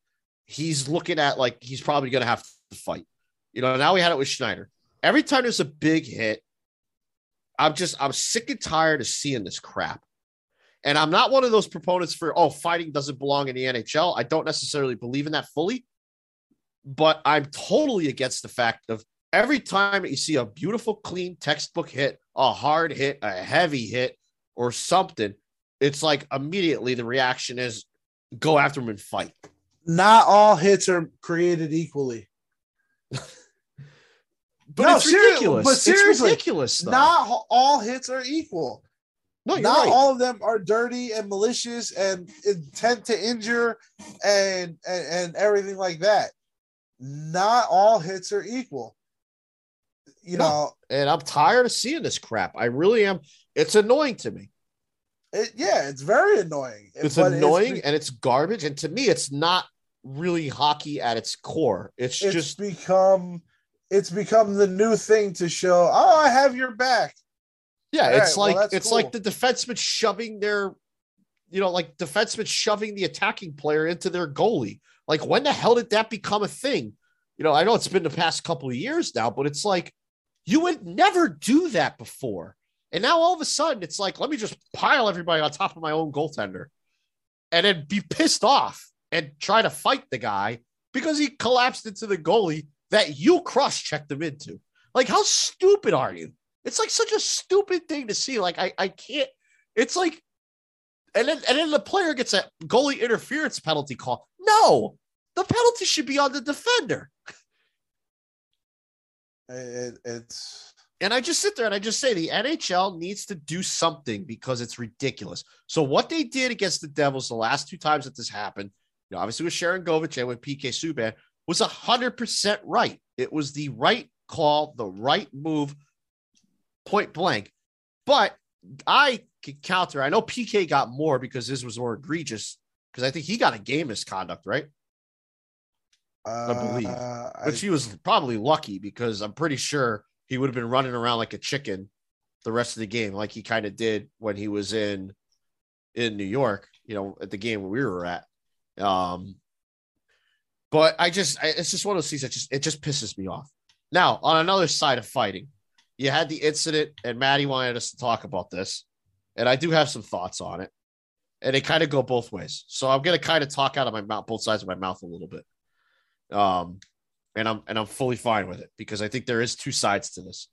he's looking at like he's probably gonna have to fight. You know, now we had it with Schneider. Every time there's a big hit, I'm just I'm sick and tired of seeing this crap. And I'm not one of those proponents for oh, fighting doesn't belong in the NHL. I don't necessarily believe in that fully but I'm totally against the fact of every time you see a beautiful, clean textbook hit, a hard hit, a heavy hit, or something, it's like immediately the reaction is go after him and fight. Not all hits are created equally. <laughs> But No, it's seriously- ridiculous. but seriously, it's ridiculous. Though. Not all hits are equal. no, you're Not right. all of them are dirty and malicious and intent to injure and, and and everything like that. Not all hits are equal. You No. know, and I'm tired of seeing this crap. I really am. It's annoying to me. it, yeah, it's very annoying. It's but annoying be- and it's garbage. And to me, it's not really hockey at its core. It's, it's just become it's become the new thing to show. Oh, I have your back. Yeah, All it's right, like that's it's cool. like the defenseman shoving their, you know, like defenseman shoving the attacking player into their goalie. Like when the hell did that become a thing? You know, I know it's been the past couple of years now, but it's like you would never do that before. And now all of a sudden it's like, let me just pile everybody on top of my own goaltender and then be pissed off and try to fight the guy because he collapsed into the goalie that you cross checked him into. Like, how stupid are you? It's like such a stupid thing to see. Like, I, I can't, it's like, and then, and then the player gets a goalie interference penalty call. No, the penalty should be on the defender. <laughs> It, it's And I just sit there and I just say the NHL needs to do something because it's ridiculous. So what they did against the Devils the last two times that this happened, you know, obviously with Sharangovich and with PK Subban, was hundred percent right. It was the right call, the right move, point blank. But I could counter. I know PK got more because this was more egregious because I think he got a game misconduct, right? I believe, Uh, but she was probably lucky because I'm pretty sure he would have been running around like a chicken the rest of the game, like he kind of did when he was in in New York, you know, at the game we were at. Um, but I just, I, it's just one of those things that just it just pisses me off. Now, on another side of fighting, you had the incident, and Maddie wanted us to talk about this, and I do have some thoughts on it, and they kind of go both ways. So I'm gonna kind of talk out of my mouth, both sides of my mouth a little bit. Um, and I'm and I'm fully fine with it because I think there is two sides to this.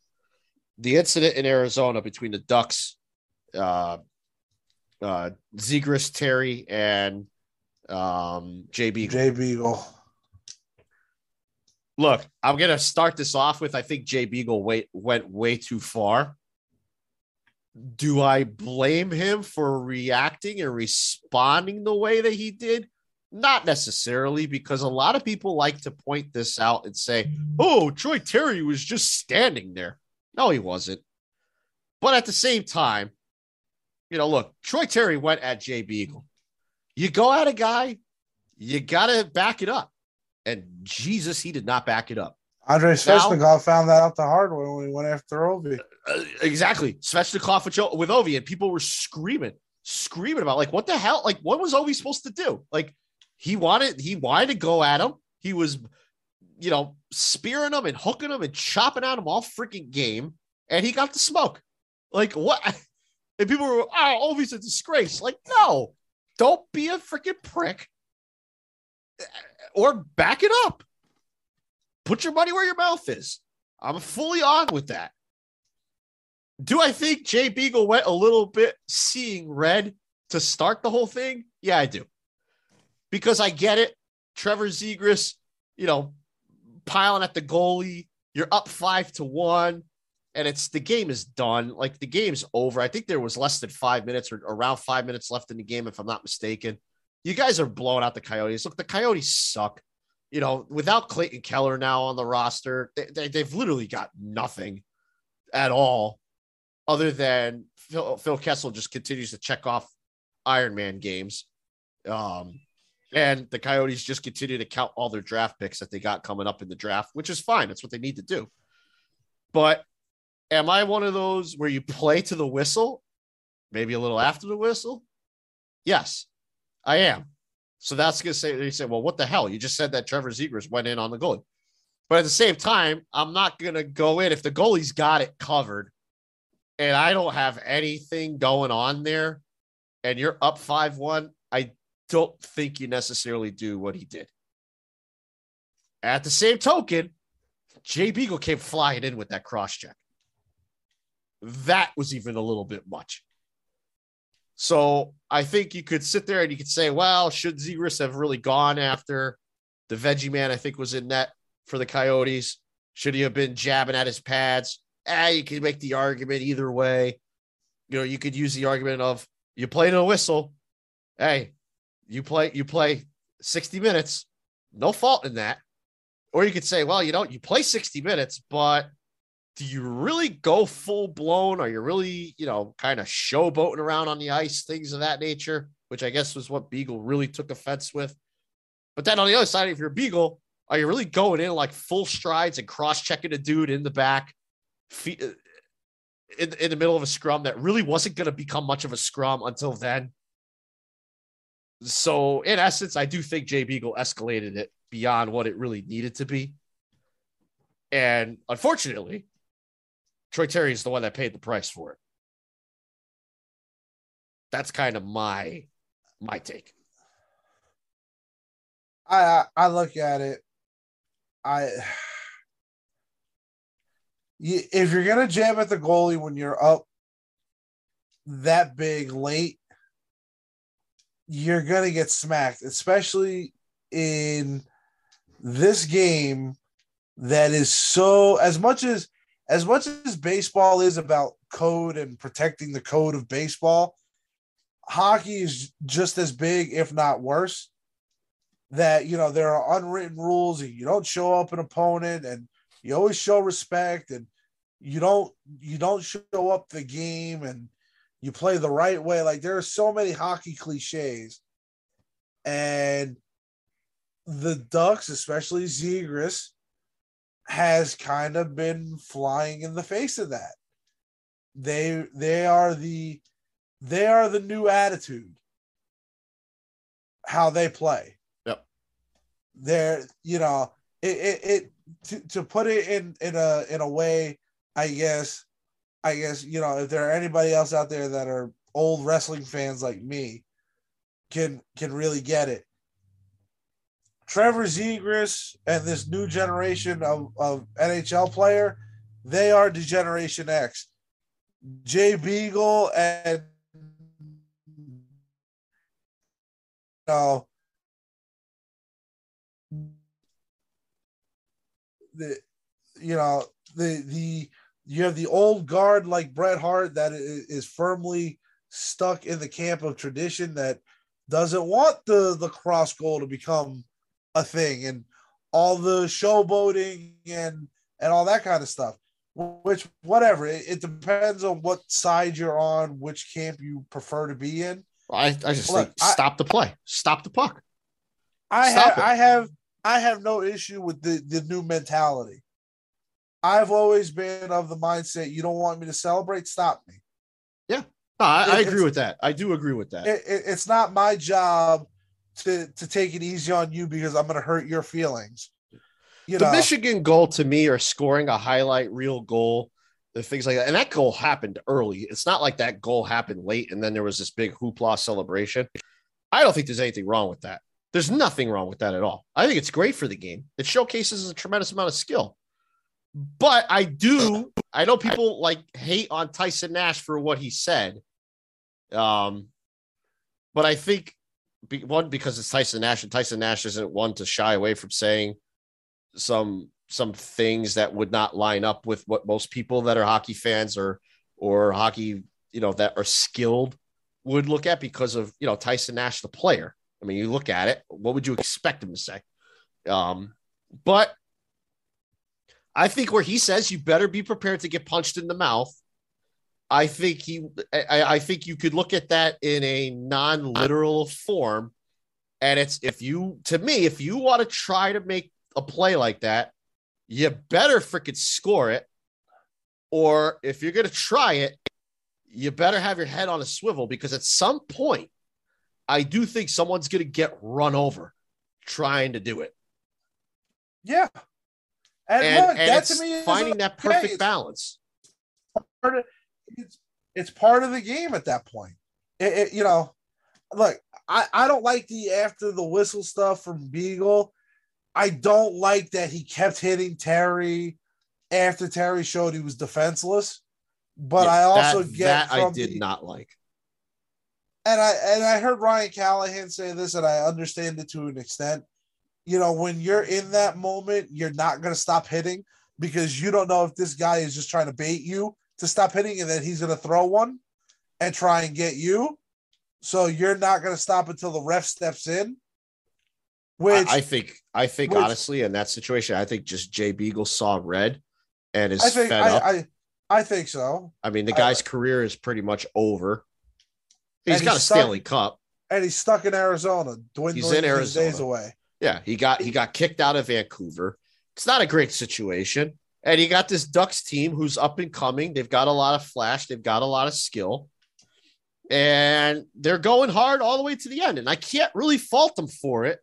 The incident in Arizona between the Ducks, uh, uh, Zegras, Terry, and um, JB. Jay Beagle. Look, I'm gonna start this off with I think Jay Beagle wait, went way too far. Do I blame him for reacting and responding the way that he did? Not necessarily, because a lot of people like to point this out and say, oh, Troy Terry was just standing there. No, he wasn't. But at the same time, you know, look, Troy Terry went at Jay Beagle. You go at a guy, you got to back it up. And Jesus, he did not back it up. Andre Svechnikov found that out the hard way when he went after Ovi. Uh, exactly. Svechnikov with, with Ovi, and people were screaming, screaming about like, what the hell? Like, what was Ovi supposed to do? Like, he wanted, he wanted to go at him. He was, you know, spearing him and hooking him and chopping at him all freaking game, and he got the smoke. Like, what? <laughs> And people were, oh, Ovi's a disgrace. Like, no, don't be a freaking prick, or back it up. Put your money where your mouth is. I'm fully on with that. Do I think Jay Beagle went a little bit seeing red to start the whole thing? Yeah, I do. Because I get it. Trevor Zegras, you know, piling at the goalie. You're up five to one, and it's the game is done. Like the game's over. I think there was less than five minutes or around five minutes left in the game, if I'm not mistaken. You guys are blowing out the Coyotes. Look, the Coyotes suck. You know, without Clayton Keller now on the roster, they, they, they've literally got nothing at all other than Phil, Phil Kessel just continues to check off Iron Man games. Um, and the Coyotes just continue to count all their draft picks that they got coming up in the draft, which is fine. That's what they need to do. But am I one of those where you play to the whistle, maybe a little after the whistle? Yes, I am. So that's going to say, they say, well, what the hell? You just said that Trevor Zegras went in on the goalie. But at the same time, I'm not going to go in if the goalie's got it covered and I don't have anything going on there and you're up 5 1. I don't think you necessarily do what he did. At the same token, Jay Beagle came flying in with that cross check. That was even a little bit much. So I think you could sit there and you could say, well, should Zegras have really gone after the veggie man? I think was in net for the Coyotes. Should he have been jabbing at his pads? Ah, you could make the argument either way. You know, you could use the argument of you play to a whistle. Hey, you play, you play 60 minutes, no fault in that. Or you could say, well, you know, you play 60 minutes, but do you really go full blown? Are you really, you know, kind of showboating around on the ice, things of that nature, which I guess was what Beagle really took offense with. But then on the other side, if you're Beagle, are you really going in like full strides and cross checking a dude in the back, feet, uh, in, in the middle of a scrum that really wasn't going to become much of a scrum until then? So, in essence, I do think Jay Beagle escalated it beyond what it really needed to be. And unfortunately, Troy Terry is the one that paid the price for it. That's kind of my my take. I I, look at it. I <sighs> if you're gonna jam at the goalie when you're up that big late, you're gonna get smacked, especially in this game that is so as much as as much as baseball is about code and protecting the code of baseball, hockey is just as big, if not worse. That you know there are unwritten rules, and you don't show up an opponent, and you always show respect, and you don't you don't show up the game, and you play the right way. Like there are so many hockey cliches, and the Ducks, especially Zegras, has kind of been flying in the face of that. They they are the they are the new attitude. How they play. Yep. They're you know it it, it to, to put it in in a in a way I guess I guess you know if there are anybody else out there that are old wrestling fans like me can can really get it Trevor Zegras and this new generation of, of NHL player, they are Degeneration X. Jay Beagle and you know, the you know the the you have the old guard like Bret Hart that is firmly stuck in the camp of tradition that doesn't want the the cross goal to become a thing and all the showboating and and all that kind of stuff which whatever it, it, depends on what side you're on which camp you prefer to be in. I, I just Look, think I, stop the play stop the puck. I have i have i have no issue with the the new mentality i've always been of the mindset you don't want me to celebrate stop me yeah no, I, I agree with that i do agree with that it, it's not my job to to take it easy on you because I'm going to hurt your feelings. You the know? Michigan goal to me are scoring a highlight reel goal, the things like that, and that goal happened early. It's not like that goal happened late and then there was this big hoopla celebration. I don't think there's anything wrong with that. There's nothing wrong with that at all. I think it's great for the game. It showcases a tremendous amount of skill. But I do, I know people like hate on Tyson Nash for what he said. Um, but I think be, one because it's Tyson Nash, and Tyson Nash isn't one to shy away from saying some some things that would not line up with what most people that are hockey fans or or hockey, you know, that are skilled would look at because of you know Tyson Nash, the player. I mean, you look at it, what would you expect him to say? Um, but I think where he says you better be prepared to get punched in the mouth I think he, I, I think you could look at that in a non-literal form, and it's if you, to me, if you want to try to make a play like that, you better freaking score it, or if you're gonna try it, you better have your head on a swivel because at some point, I do think someone's gonna get run over trying to do it. Yeah, and, and, look, and that to me finding that perfect balance it's it's part of the game at that point. It, it, you know, look, I, I don't like the after the whistle stuff from Beagle. I don't like that he kept hitting Terry after Terry showed he was defenseless. But yeah, I also that, get that I did the, not like. And I and I heard Ryan Callahan say this, and I understand it to an extent. You know, when you're in that moment, you're not going to stop hitting because you don't know if this guy is just trying to bait you to stop hitting, and then he's going to throw one and try and get you. So you're not going to stop until the ref steps in. Which I, I think, I think which, honestly, in that situation, I think just Jay Beagle saw red and is I think, fed I, up. I, I think so. I mean, the guy's career is pretty much over. He's got he's a stuck, Stanley Cup, and he's stuck in Arizona. Dwindling he's in Arizona. days away. Yeah, he got he got kicked out of Vancouver. It's not a great situation. And you got this Ducks team who's up and coming. They've got a lot of flash, they've got a lot of skill, and they're going hard all the way to the end. And I can't really fault them for it.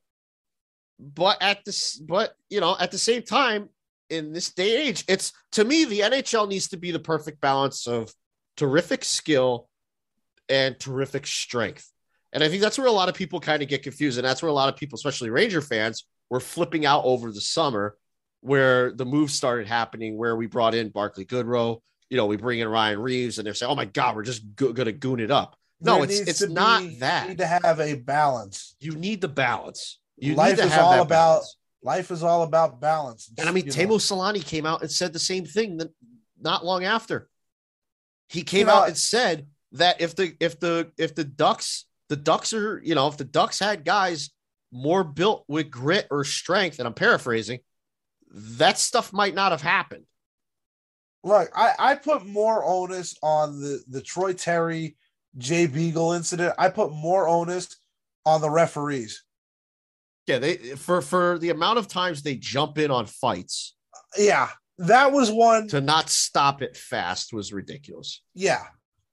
But at this, but you know, at the same time, in this day and age, it's to me, the NHL needs to be the perfect balance of terrific skill and terrific strength. And I think that's where a lot of people kind of get confused. And that's where a lot of people, especially Ranger fans, were flipping out over the summer where the moves started happening, where we brought in Barclay Goodrow. You know, we bring in Ryan Reaves, and they're saying, "Oh my God, we're just go- going to goon it up." No, there it's it's not be, that. You need to have a balance. You need the balance. You life is all about balance. life is all about balance. And I mean, Teemu Selanne came out and said the same thing that not long after. He came You know- out and said that if the if the if the Ducks the Ducks are you know if the Ducks had guys more built with grit or strength, and I'm paraphrasing, that stuff might not have happened. Look, I, I put more onus on the, the Troy Terry Jay Beagle incident. I put more onus on the referees. Yeah, they for for the amount of times they jump in on fights Yeah, that was one. to not stop it fast was ridiculous. Yeah,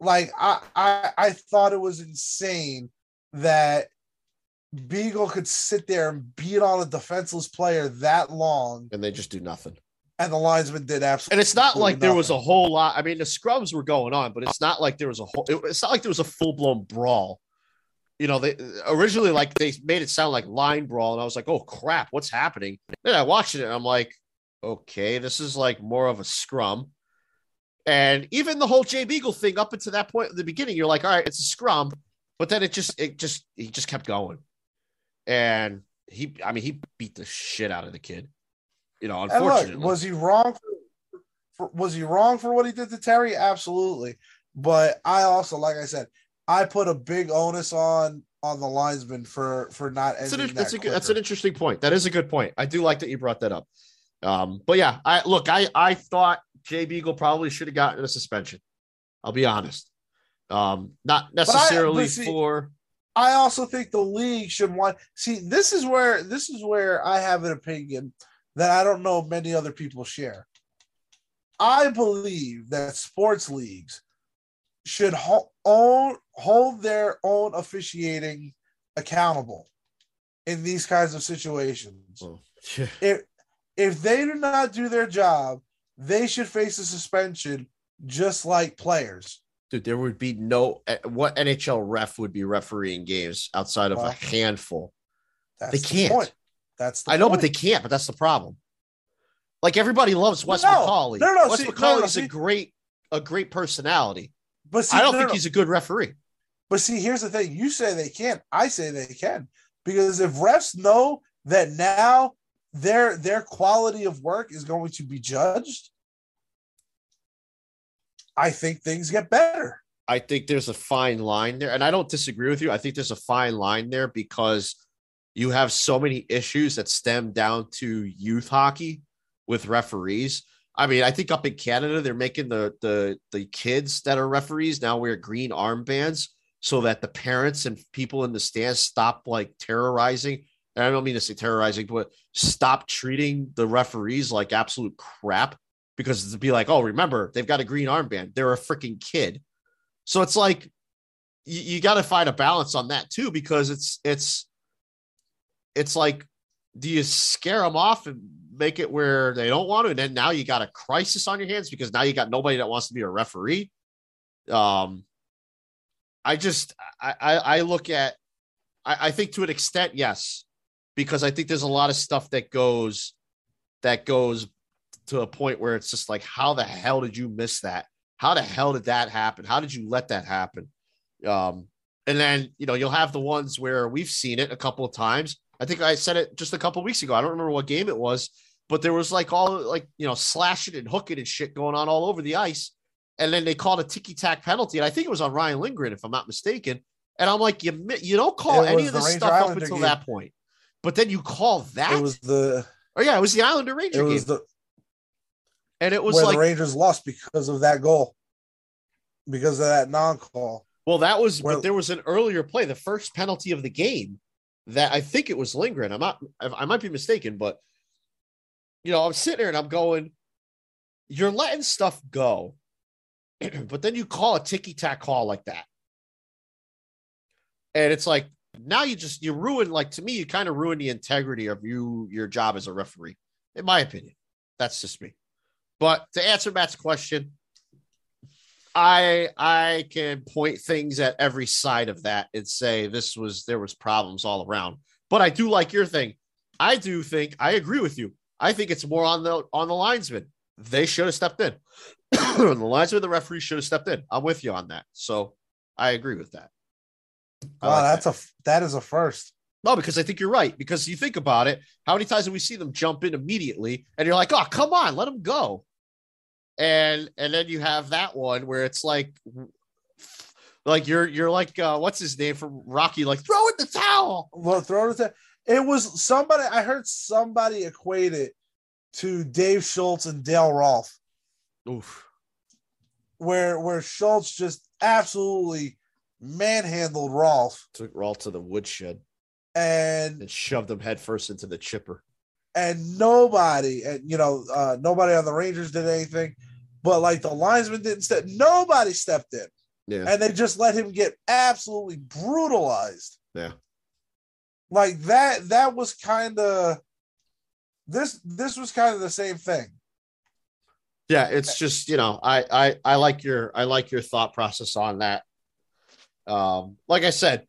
like I, I I thought it was insane that Beagle could sit there and beat on a defenseless player that long, And they just do nothing. and the linesman did absolutely. And it's not like there was a whole lot. I mean, the scrubs were going on, but it's not like there was a whole. it- It's not like there was a full blown brawl. You know, they originally like they made it sound like line brawl, and I was like, "Oh crap, what's happening?" Then I watched it, and I'm like, "Okay, this is like more of a scrum." And even the whole Jay Beagle thing up until that point at the beginning, you're like, "All right, it's a scrum," but then it just, it just, he just kept going, and he, I mean, he beat the shit out of the kid. You know, unfortunately, look, was he wrong? For, for, was he wrong for what he did to Terry? Absolutely. But I also, like I said, I put a big onus on on the linesman for for not That's an, ending that's, that a good, that's an interesting point. That is a good point. I do like that you brought that up. Um, but yeah, I look, I I thought Jay Beagle probably should have gotten a suspension. I'll be honest. Um, not necessarily but see- for I also think the league should want. See, this is where this is where I have an opinion that I don't know many other people share. I believe that sports leagues should ho- own hold their own officiating accountable in these kinds of situations. well, If if they do not do their job, they should face a suspension just like players. dude, there would be no eh, what NHL ref would be refereeing games outside of Well, a handful. That's They can't. point. That's the I know, but they can't. But that's the problem. Like everybody loves Wes No, McCauley. no, no, Wes see- no, McCauley's no, a see- great a great personality. But see, I don't no, think no, he's a good referee. But see, here's the thing: you say they can't. I say they can because if refs know that now their their quality of work is going to be judged, I think things get better. I think there's a fine line there, and I don't disagree with you. I think there's a fine line there because you have so many issues that stem down to youth hockey with referees. I mean, I think up in Canada they're making the the the kids that are referees now wear green armbands so that the parents and people in the stands stop like terrorizing. And I don't mean to say terrorizing, but stop treating the referees like absolute crap because to be like, oh, remember they've got a green armband. They're a freaking kid. So it's like you, you got to find a balance on that too, because it's it's it's like, do you scare them off and make it where they don't want to, and then now you got a crisis on your hands because now you got nobody that wants to be a referee. Um, I just I I, I look at I, I think to an extent yes, because I think there's a lot of stuff that goes that goes to a point where it's just like, how the hell did you miss that? How the hell did that happen? How did you let that happen? Um, and then you know you'll have the ones where we've seen it a couple of times. I think I said it just a couple of weeks ago. I don't remember what game it was, but there was like all like you know slashing and hooking and shit going on all over the ice. And then they called a ticky tack penalty, and I think it was on Ryan Lindgren, if I'm not mistaken. And I'm like, you you don't call It any of this stuff up until game. that point, but then you call that. It was the oh yeah, it was the Islander Ranger it game, was the and it was where like the Rangers lost because of that goal, because of that non-call. Well, that was, Well- but there was an earlier play, the first penalty of the game that I think it was Lindgren. I'm not, I I might be mistaken, but you know, I'm sitting there and I'm going, you're letting stuff go, <clears throat> but then you call a ticky tack call like that. And it's like, now you just, you ruin, like to me, you kind of ruin the integrity of you, your job as a referee, in my opinion. That's just me. But to answer Matt's question, I I can point things at every side of that and say this was there was problems all around. But I do like your thing. I do think I agree with you. I think it's more on the on the linesman. They should have stepped in. <clears throat> the linesman, the referee should have stepped in. I'm with you on that. So I agree with that. I Wow, like that's that. a that is a first. no, because I think you're right. Because you think about it, how many times have we seen them jump in immediately, and you're like, "Oh, come on, let them go." and and then you have that one where it's like like you're you're like uh what's his name from rocky like throw in the towel Well, throw it. It was somebody. I heard somebody equate it to Dave Schultz and Dale Rolfe, Oof. where where Schultz just absolutely manhandled Rolfe. took Rolfe to the woodshed and and shoved him headfirst into the chipper and nobody, and you know, uh, nobody on the Rangers did anything, but like the linesman didn't step. Nobody stepped in, yeah and they just let him get absolutely brutalized. Yeah. like that. That was kind of this. This was kind of the same thing. yeah it's just you know I, I i like your i like your thought process on that um like i said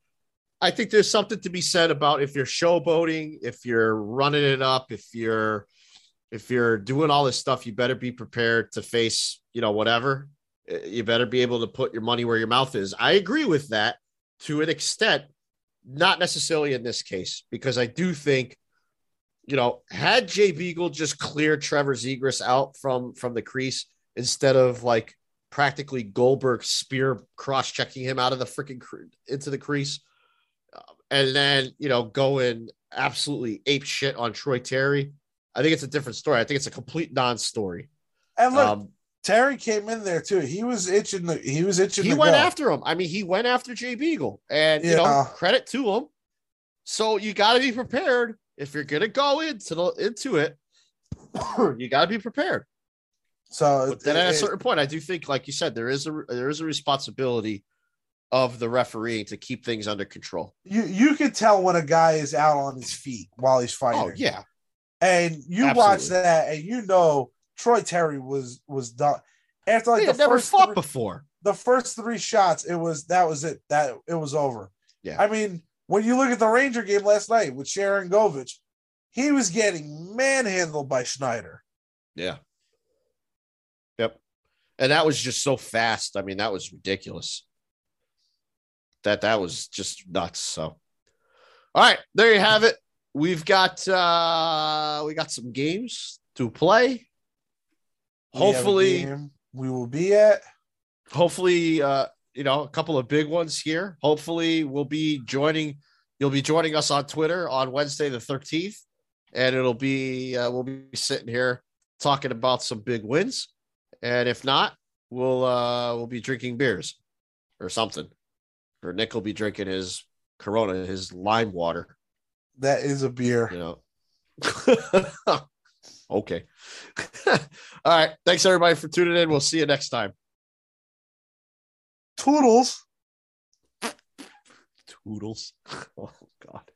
i think there's something to be said about if you're showboating if you're running it up if you're if you're doing all this stuff you better be prepared to face you know whatever. Uh, you better be able to put your money where your mouth is. I agree with that to an extent not necessarily in this case because i do think you know, had Jay Beagle just cleared Trevor Zegras out from from the crease instead of like practically Goldberg spear cross checking him out of the freaking cre- into the crease, uh, and then you know going absolutely ape shit on Troy Terry, I think it's a different story. I think it's a complete non-story. And look, Um, Terry came in there too. He was itching. The, he was itching. he went after him. I mean, he went after Jay Beagle, and you know, credit to him. So you got to be prepared if you're gonna go into the into it. <coughs> you got to be prepared. So But then at a it- certain point, I do think, like you said, there is a there is a responsibility of the referee to keep things under control. you you can tell when a guy is out on his feet while he's oh, fighting. Oh yeah, and you watch that, and you know Troy Terry was was done after like he the never first fought three, before. the first three shots. It was that was it. That it was over. Yeah. I mean, when you look at the Ranger game last night with Sharangovich, he was getting manhandled by Schneider. Yeah. And that was just so fast. I mean, that was ridiculous. That that was just nuts. So all right, there you have it. We've got uh we got some games to play. We Hopefully, we will be at. hopefully uh you know a couple of big ones here hopefully we'll be joining you'll be joining us on twitter on wednesday the 13th and it'll be uh, we'll be sitting here talking about some big wins and if not we'll uh we'll be drinking beers or something. Or nick will be drinking his corona his lime water. That is a beer. you know? <laughs> Okay. <laughs> All right. Thanks everybody for tuning in. We'll see you next time. Toodles. toodles. <laughs> Oh god